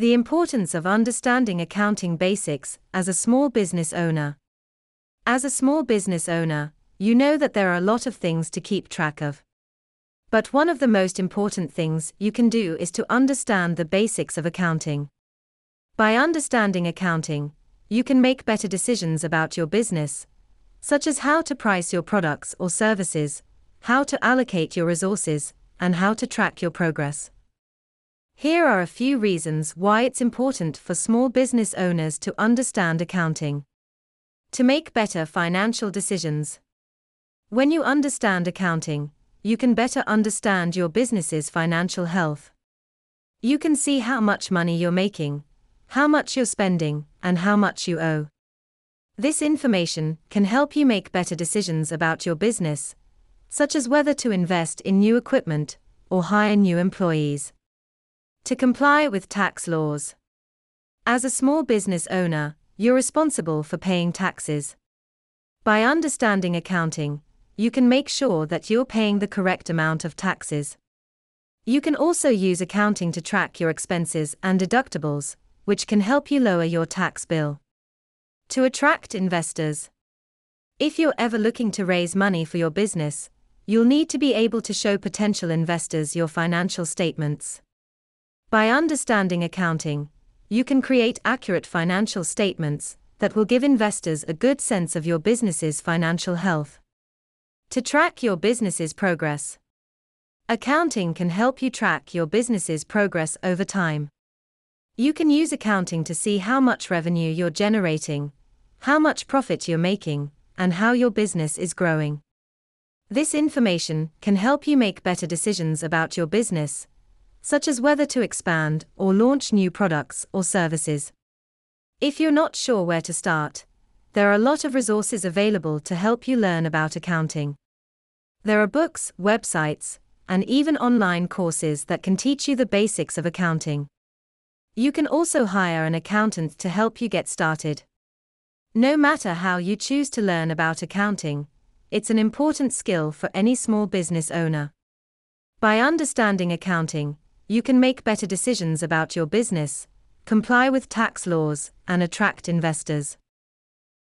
The importance of understanding accounting basics as a small business owner. As a small business owner, you know that there are a lot of things to keep track of. But one of the most important things you can do is to understand the basics of accounting. By understanding accounting, you can make better decisions about your business, such as how to price your products or services, how to allocate your resources, and how to track your progress. Here are a few reasons why it's important for small business owners to understand accounting. To make better financial decisions. When you understand accounting, you can better understand your business's financial health. You can see how much money you're making, how much you're spending, and how much you owe. This information can help you make better decisions about your business, such as whether to invest in new equipment or hire new employees to comply with tax laws. As a small business owner, you're responsible for paying taxes. By understanding accounting, you can make sure that you're paying the correct amount of taxes. You can also use accounting to track your expenses and deductibles, which can help you lower your tax bill. To attract investors. If you're ever looking to raise money for your business, you'll need to be able to show potential investors your financial statements. By understanding accounting, you can create accurate financial statements that will give investors a good sense of your business's financial health. To track your business's progress, accounting can help you track your business's progress over time. You can use accounting to see how much revenue you're generating, how much profit you're making, and how your business is growing. This information can help you make better decisions about your business such as whether to expand or launch new products or services. If you're not sure where to start, there are a lot of resources available to help you learn about accounting. There are books, websites, and even online courses that can teach you the basics of accounting. You can also hire an accountant to help you get started. No matter how you choose to learn about accounting, it's an important skill for any small business owner. By understanding accounting, you can make better decisions about your business, comply with tax laws, and attract investors.